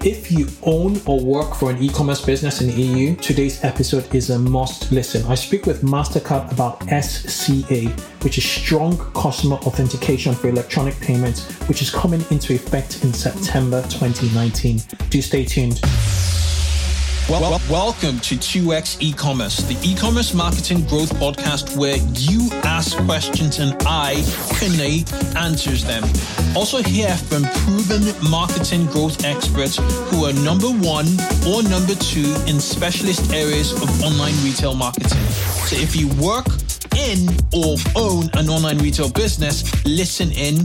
If you own or work for an e commerce business in the EU, today's episode is a must listen. I speak with MasterCard about SCA, which is Strong Customer Authentication for Electronic Payments, which is coming into effect in September 2019. Do stay tuned. Well, welcome to 2x e-commerce, the e-commerce marketing growth podcast where you ask questions and I, Kunle, answers them. Also hear from proven marketing growth experts who are number one or number two in specialist areas of online retail marketing. So if you work in or own an online retail business, listen in,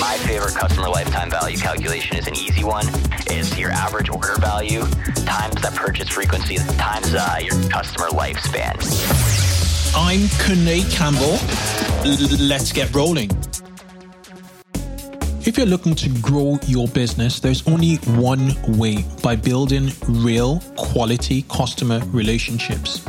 My favorite customer lifetime value calculation is an easy one. It's your average order value times that purchase frequency times uh, your customer lifespan. I'm Kunle Campbell. Let's get rolling. If you're looking to grow your business, there's only one way by building real quality customer relationships.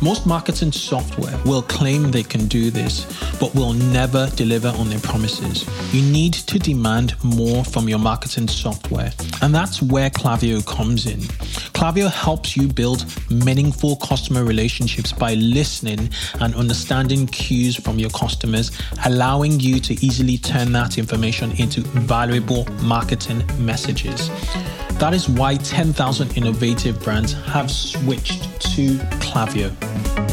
Most marketing software will claim they can do this, but will never deliver on their promises. You need to demand more from your marketing software, and that's where Klaviyo comes in. Klaviyo helps you build meaningful customer relationships by listening and understanding cues from your customers, allowing you to easily turn that information into valuable marketing messages. That is why 10,000 innovative brands have switched to Klaviyo.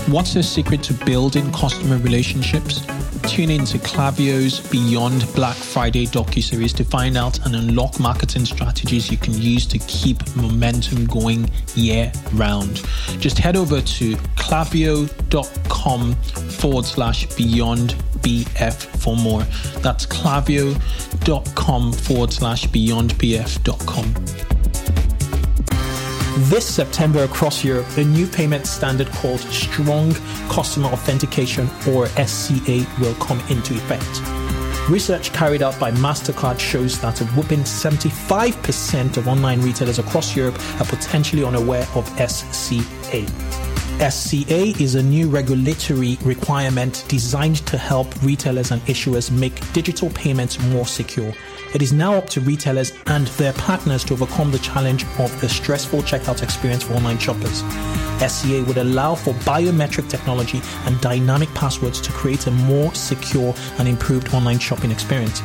What's the secret to building customer relationships? Tune in to Klaviyo's Beyond Black Friday docu-series to find out and unlock marketing strategies you can use to keep momentum going year round. Just head over to klaviyo.com forward slash beyond BF for more. That's klaviyo.com forward slash beyond beyondbf.com. This September across Europe, a new payment standard called Strong Customer Authentication or SCA will come into effect. Research carried out by MasterCard shows that a whooping 75% of online retailers across Europe are potentially unaware of SCA. SCA is a new regulatory requirement designed to help retailers and issuers make digital payments more secure. It is now up to retailers and their partners to overcome the challenge of the stressful checkout experience for online shoppers. SCA would allow for biometric technology and dynamic passwords to create a more secure and improved online shopping experience.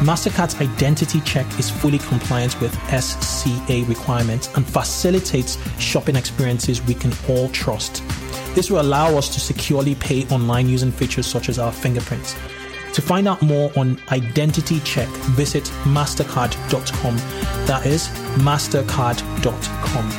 MasterCard's identity check is fully compliant with SCA requirements and facilitates shopping experiences we can all trust. This will allow us to securely pay online using features such as our fingerprints. To find out more on identity check, visit mastercard.com. That is mastercard.com.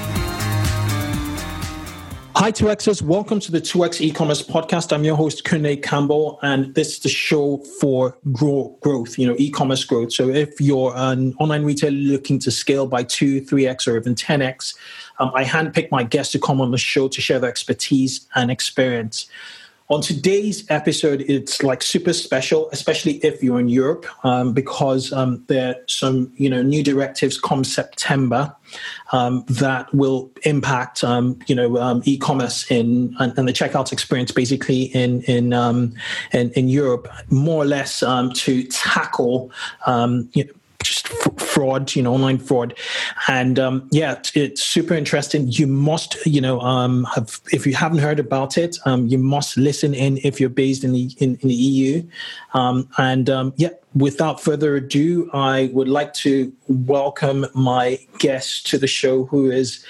Hi, 2Xers. Welcome to the 2X e-commerce podcast. I'm your host, Kunle Campbell, and this is the show for grow, growth, you know, e-commerce growth. So if you're an online retailer looking to scale by 2, 3X, or even 10X, um, I handpick my guests to come on the show to share their expertise and experience. On today's episode, it's like super special, especially if you're in Europe, um, because um, there are some you know new directives come September um, that will impact um, you know um, e-commerce in and, and, the checkout experience basically in in um, in, in, Europe, more or less to tackle you know, just fraud, you know, online fraud. And um, yeah, it's, it's, super interesting. You must, you know, um, have if you haven't heard about it, um, you must listen in if you're based in the in, in the EU. Um, and um, yeah, without further ado, I would like to welcome my guest to the show, who is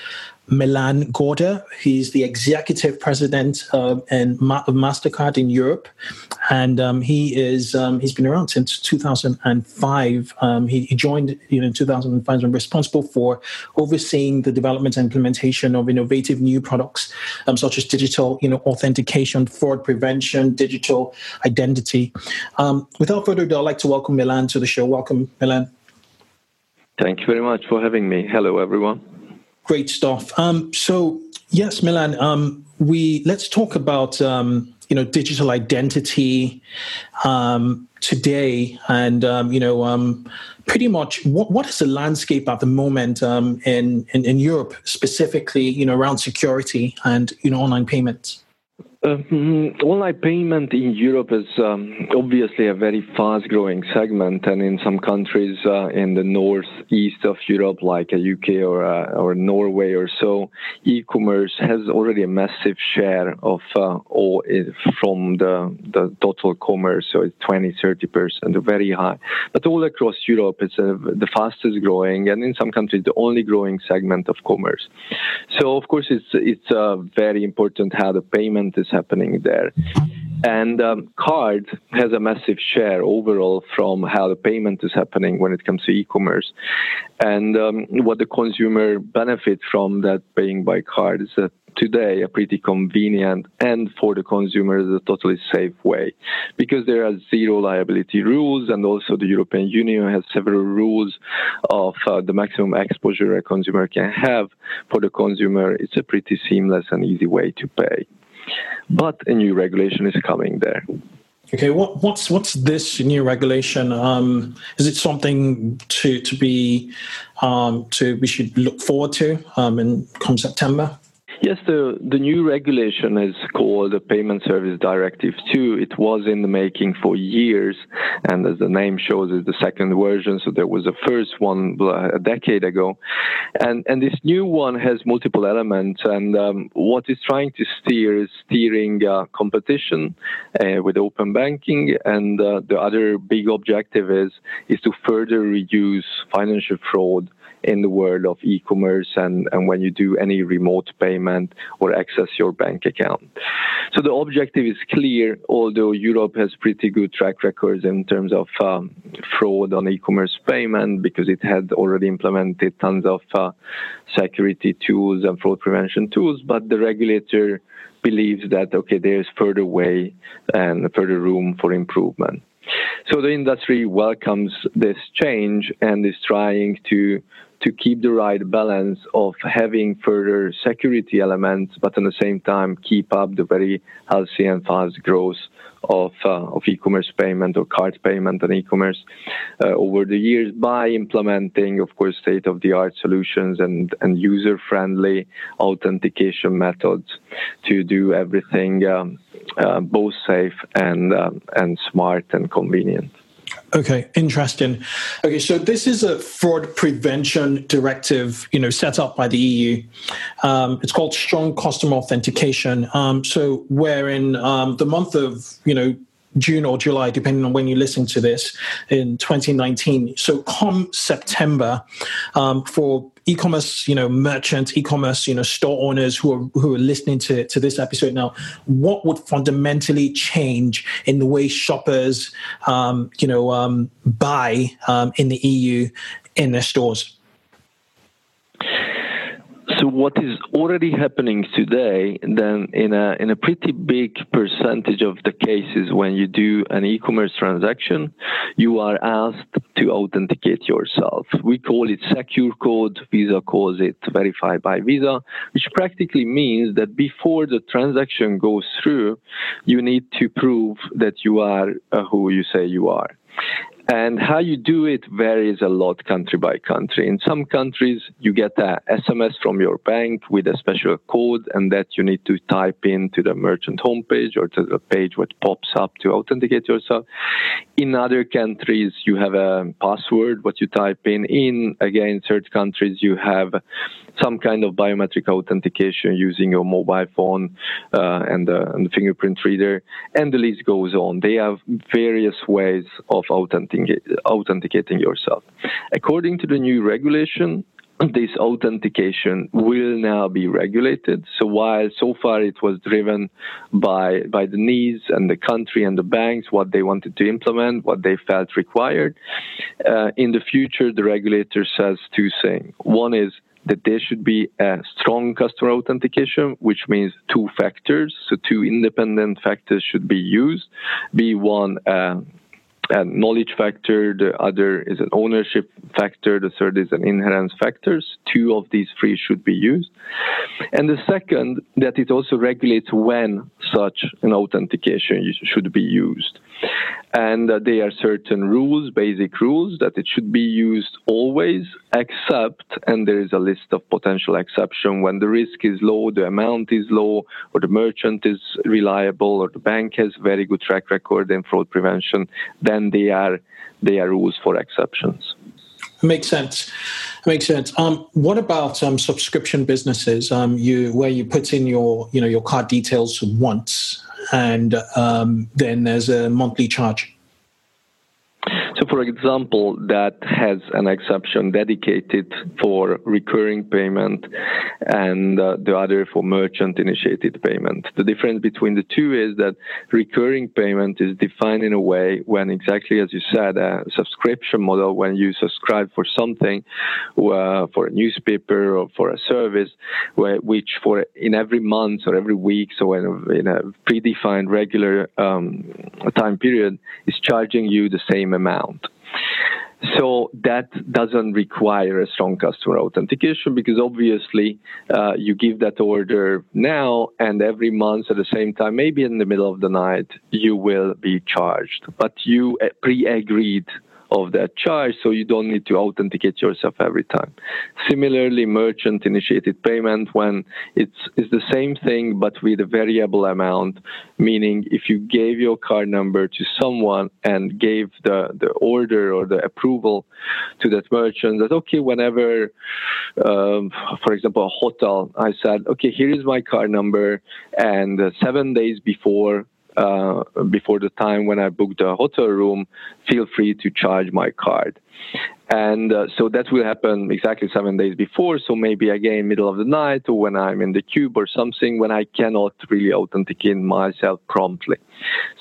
Milan Gorda. He's the executive president uh, and Ma- of Mastercard in Europe, and um, he is um, he's been around since 2005. Um, he, he, joined you know in 2005 and responsible for overseeing the development and implementation of innovative new products um, such as digital you know authentication, fraud prevention, digital identity. Um, without further ado, I'd like to welcome Milan to the show. Welcome, Milan. Thank you very much for having me. Hello, everyone. Great stuff. Um, so, yes, Milan, um, we let's talk about um, you know digital identity um, today, and um, you know um, pretty much what what is the landscape at the moment um, in, in in Europe specifically, you know, around security and you know online payments. Um, online payment in Europe is um, obviously a very fast growing segment, and in some countries uh, in the northeast of Europe, like a UK or, uh, or Norway or so, e commerce has already a massive share of uh, all from the, the total commerce, so it's 20 30%, very high. But all across Europe, it's uh, the fastest growing, and in some countries, the only growing segment of commerce. So, of course, it's, it's uh, very important how the payment is happening there. And um, card has a massive share overall from how the payment is happening when it comes to e-commerce. And um, what the consumer benefits from that paying by card is that today a pretty convenient and for the consumer a totally safe way because there are zero liability rules and also the European Union has several rules of uh, the maximum exposure a consumer can have for the consumer it's a pretty seamless and easy way to pay but a new regulation is coming there. Okay, what, what's what's this new regulation? Um, is it something to to be um, to we should look forward to um, in come September? Yes, the, the new regulation is called the Payment Service Directive 2. It was in the making for years, and as the name shows, it's the second version. So there was a first one a decade ago. And, and this new one has multiple elements, and um, what it's trying to steer is steering uh, competition uh, with open banking, and uh, the other big objective is, is to further reduce financial fraud in the world of e-commerce and, and when you do any remote payment or access your bank account. So the objective is clear, although Europe has pretty good track records in terms of um, fraud on e-commerce payment because it had already implemented tons of uh, security tools and fraud prevention tools, but the regulator believes that okay, there's further way and further room for improvement. So the industry welcomes this change and is trying to to keep the right balance of having further security elements, but at the same time keep up the very healthy and fast growth of uh, of e-commerce payment or card payment and e-commerce uh, over the years by implementing, of course, state-of-the-art solutions and and user-friendly authentication methods to do everything um, uh, both safe and um, and smart and convenient. Okay, interesting. Okay, so this is a fraud prevention directive, you know, set up by the EU. Um, it's called Strong Customer Authentication. Um, so, where in um, the month of, you know, June or July, depending on when you listen to this, in 2019. So come September, um, for e-commerce, you know, merchants, e-commerce, you know, store owners who are who are listening to, to this episode now, what would fundamentally change in the way shoppers, um, you know, um, buy um, in the EU in their stores? What is already happening today, then in a in a pretty big percentage of the cases when you do an e-commerce transaction, you are asked to authenticate yourself. We call it secure code. Visa calls it verified by Visa, which practically means that before the transaction goes through, you need to prove that you are uh, who you say you are. And how you do it varies a lot country by country. In some countries, you get a SMS from your bank with a special code, and that you need to type into the merchant homepage or to the page what pops up to authenticate yourself. In other countries, you have a password, what you type in. In again, certain countries, you have some kind of biometric authentication using your mobile phone uh, and, the, and, the, fingerprint reader, and the list goes on. They have various ways of authenticating yourself. According to the new regulation, this authentication will now be regulated. So while so far it was driven by by the needs and the country and the banks, what they wanted to implement, what they felt required, uh, in the future the regulator says two things. One is that there should be a strong customer authentication, which means two factors. So two independent factors should be used. Be one uh, a knowledge factor, the other is an ownership factor, the third is an inherence factors. Two of these three should be used. And the second, that it also regulates when such an authentication should be used. And uh, there are certain rules, basic rules, that it should be used always, except, and there is a list of potential exception when the risk is low, the amount is low, or the merchant is reliable, or the bank has very good track record in fraud prevention, then they are they are rules for exceptions. Makes sense. Makes sense. Um, what about um, subscription businesses? Um, you where you put in your you know your card details once, and um, then there's a monthly charge. For example, that has an exception dedicated for recurring payment and uh, the other for merchant initiated payment. The difference between the two is that recurring payment is defined in a way when exactly as you said, a subscription model, when you subscribe for something, uh, for a newspaper or for a service, where, which for in every month or every week, so in a, in a predefined regular um, time period, is charging you the same amount. So that doesn't require a strong customer authentication because obviously uh, you give that order now and every month at the same time, maybe in the middle of the night, you will be charged. But you uh, pre agreed of that charge, so you don't need to authenticate yourself every time. Similarly, merchant initiated payment when it's, it's the same thing but with a variable amount, meaning if you gave your card number to someone and gave the, the order or the approval to that merchant that, okay, whenever, um, for example, a hotel, I said, okay, here is my card number, and uh, seven days before uh, before the time when I booked the hotel room, feel free to charge my card. And uh, so that will happen exactly seven days before. So maybe again, middle of the night or when I'm in the cube or something when I cannot really authenticate myself promptly.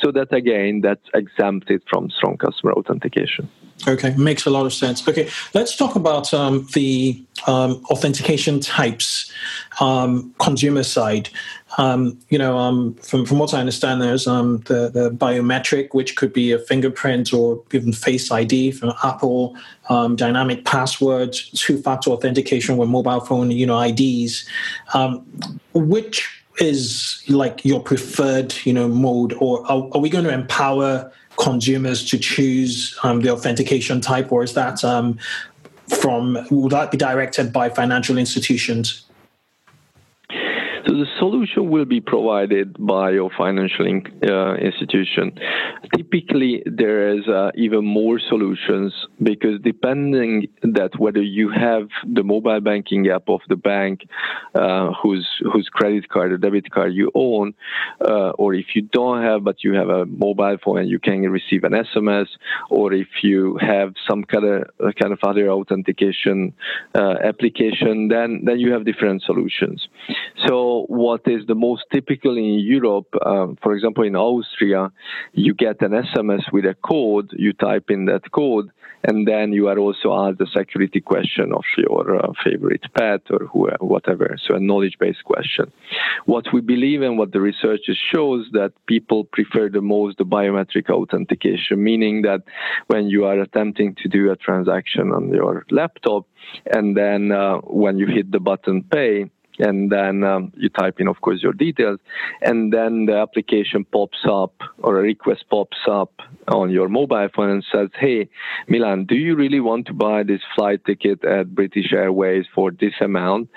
So that again, that's exempted from strong customer authentication. Okay, makes a lot of sense. Okay, let's talk about um, the um, authentication types, um, consumer side. Um, you know, um, from from what I understand, there's um, the the biometric, which could be a fingerprint or even Face ID from Apple, dynamic passwords, two-factor authentication with mobile phone, you know, IDs. which is like your preferred, you know, mode, or are, are we going to empower consumers to choose um, the authentication type, or is that um, from will that be directed by financial institutions? So the solution will be provided by your financial uh, institution. Typically, there is uh, even more solutions because depending that whether you have the mobile banking app of the bank, uh, whose whose credit card or debit card you own, uh, or if you don't have but you have a mobile phone and you can receive an SMS, or if you have some kind of uh, kind of other authentication uh, application, then then you have different solutions. So what is the most typical in Europe, um, for example, in Austria, you get an SMS with a code, you type in that code, and then you are also asked a security question of your uh, favorite pet or who, whatever, so a knowledge-based question. What we believe and what the research shows that people prefer the most the biometric authentication, meaning that when you are attempting to do a transaction on your laptop, and then uh, when you hit the button pay, and then um, you type in, of course, your details, and then the application pops up or a request pops up on your mobile phone and says, "Hey, Milan, do you really want to buy this flight ticket at British Airways for this amount?"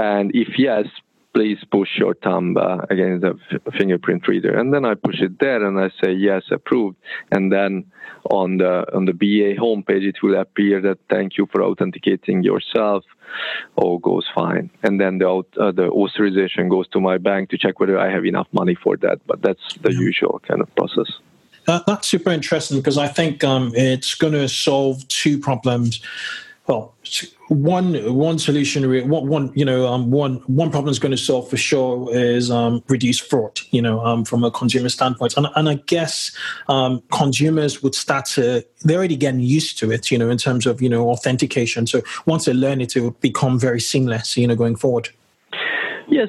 And if yes, please push your thumb uh, against the f- fingerprint reader. And then I push it there and I say, yes, approved. And then on the, on the BA homepage, it will appear that thank you for authenticating yourself. All goes fine. And then the, uh, the authorization goes to my bank to check whether I have enough money for that. But that's the usual kind of process. That, that's super interesting because I think um, it's going to solve two problems well, one one solution, one, one you know, um, one one problem is going to solve for sure is um, reduce fraud. You know, um, from a consumer standpoint, and, and I guess um, consumers would start to they're already getting used to it. You know, in terms of you know authentication. So once they learn it, it will become very seamless. You know, going forward. Yes,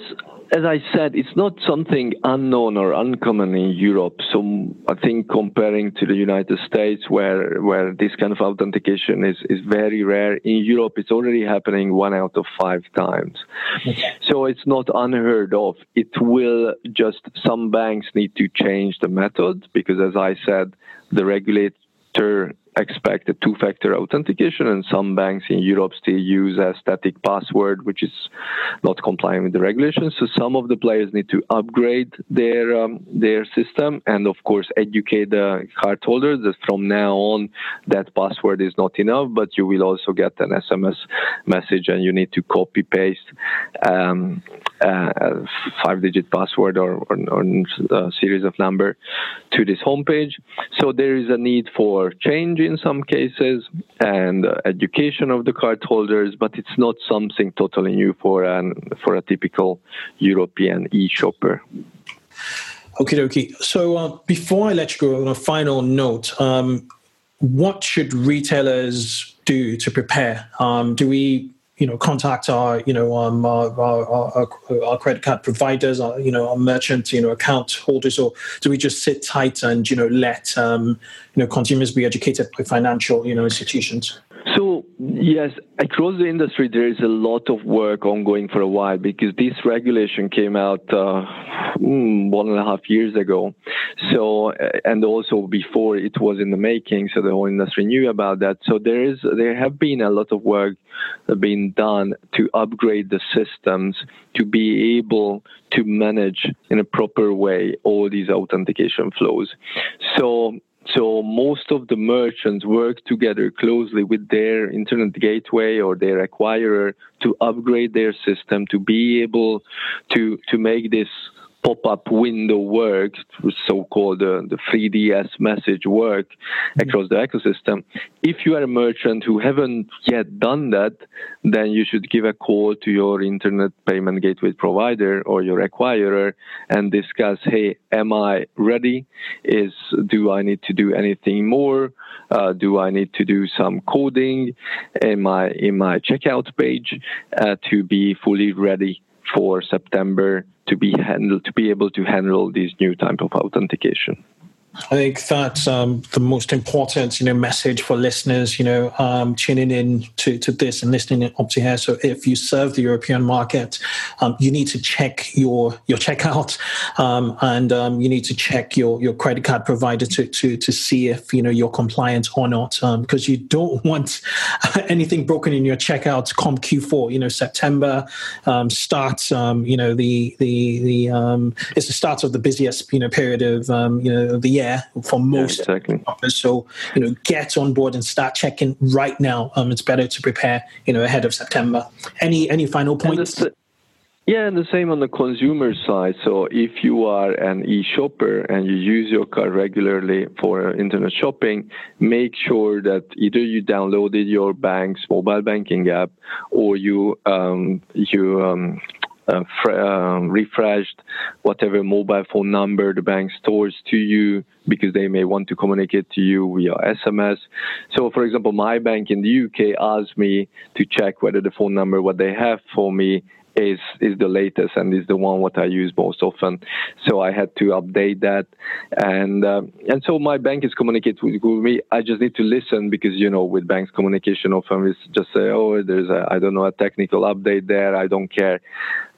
as I said, it's not something unknown or uncommon in Europe. So I think comparing to the United States, where where this kind of authentication is, is very rare, in Europe it's already happening one out of five times. Okay. So it's not unheard of. It will just some banks need to change the method because, as I said, the regulator expect a two-factor authentication, and some banks in Europe still use a static password, which is not complying with the regulations. So some of the players need to upgrade their um, their system, and of course educate the cardholders that from now on that password is not enough, but you will also get an SMS message, and you need to copy paste um, a five-digit password or, or, or a series of number to this homepage. So there is a need for change in some cases and uh, education of the cardholders, but it's not something totally new for an for a typical European e-shopper. Okay, okay. So uh, before I let you go, on a final note, um, what should retailers do to prepare? Um, do we you know contact our you know um, our, our, our, our, credit card providers our you know our merchant you know account holders or do we just sit tight and you know let um, you know consumers be educated by financial you know institutions so yes, across the industry there is a lot of work ongoing for a while because this regulation came out uh, mm, one and a half years ago. So uh, and also before it was in the making, so the whole industry knew about that. So there is there have been a lot of work being done to upgrade the systems to be able to manage in a proper way all these authentication flows. So so most of the merchants work together closely with their internet gateway or their acquirer to upgrade their system to be able to to make this pop-up window work, so-called uh, the 3DS message work across the ecosystem. If you are a merchant who haven't yet done that, then you should give a call to your internet payment gateway provider or your acquirer and discuss, hey, am I ready? Is do I need to do anything more? Uh, do I need to do some coding in my in my checkout page uh, to be fully ready for September to be handled to be able to handle these new type of authentication. I think that's um, the most important, you know, message for listeners, you know, um, tuning in to, to this and listening up to here. So if you serve the European market, um, you need to check your your checkout, um, and um, you need to check your your credit card provider to to to see if you know you're compliant or not, because um, you don't want anything broken in your checkout come Q4. You know, September starts. you know, the the the it's the start of the busiest you know period of you know the year there for most yeah, exactly. So you know, get on board and start checking right now. Um, it's better to prepare you know ahead of September. Any any final points? Yeah, and the same on the consumer side. So if you are an e-shopper and you use your card regularly for internet shopping, make sure that either you downloaded your bank's mobile banking app or you um, you um, uh, um, refreshed whatever mobile phone number the bank stores to you because they may want to communicate to you via SMS. So, for example, my bank in the UK asked me to check whether the phone number what they have for me is is the latest and is the one what I use most often. So I had to update that, and uh, and so my bank is communicating with me. I just need to listen because you know with banks communication often we just say oh there's a I don't know a technical update there I don't care.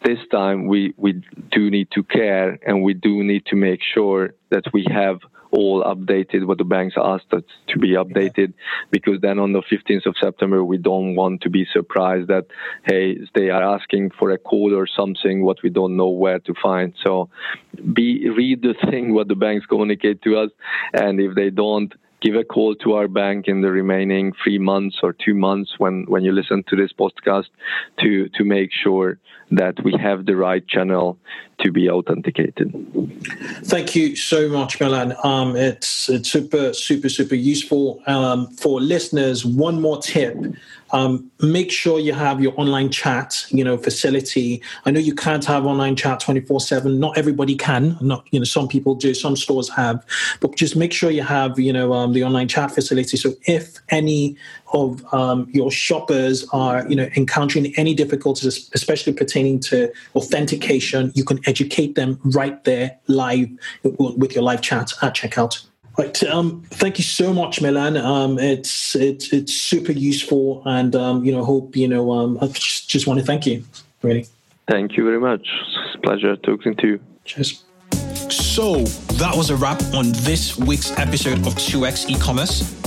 This time we we do need to care and we do need to make sure that we have all updated what the banks asked us to be updated because then on the 15th of September we don't want to be surprised that hey they are asking for a code or something what we don't know where to find. So be read the thing what the banks communicate to us and if they don't give a call to our bank in the remaining three months or two months when, when you listen to this podcast to, to make sure that we have the right channel to be authenticated. Thank you so much, Milan. Um, it's, it's super, super, super useful um, for listeners. One more tip um, make sure you have your online chat, you know, facility. I know you can't have online chat 24 seven. Not everybody can. Not, you know, some people do, some stores have, but just make sure you have, you know, um, the online chat facility. So if any of um, your shoppers are, you know, encountering any difficulties, especially pertaining to authentication, you can educate them right there live with your live chat at checkout. Right. Um, thank you so much, Milan. Um, it's it's it's super useful, and um, you know, hope you know. Um, I just, just want to thank you, really. Thank you very much. It's a pleasure talking to you. Cheers. So that was a wrap on this week's episode of 2x e-commerce.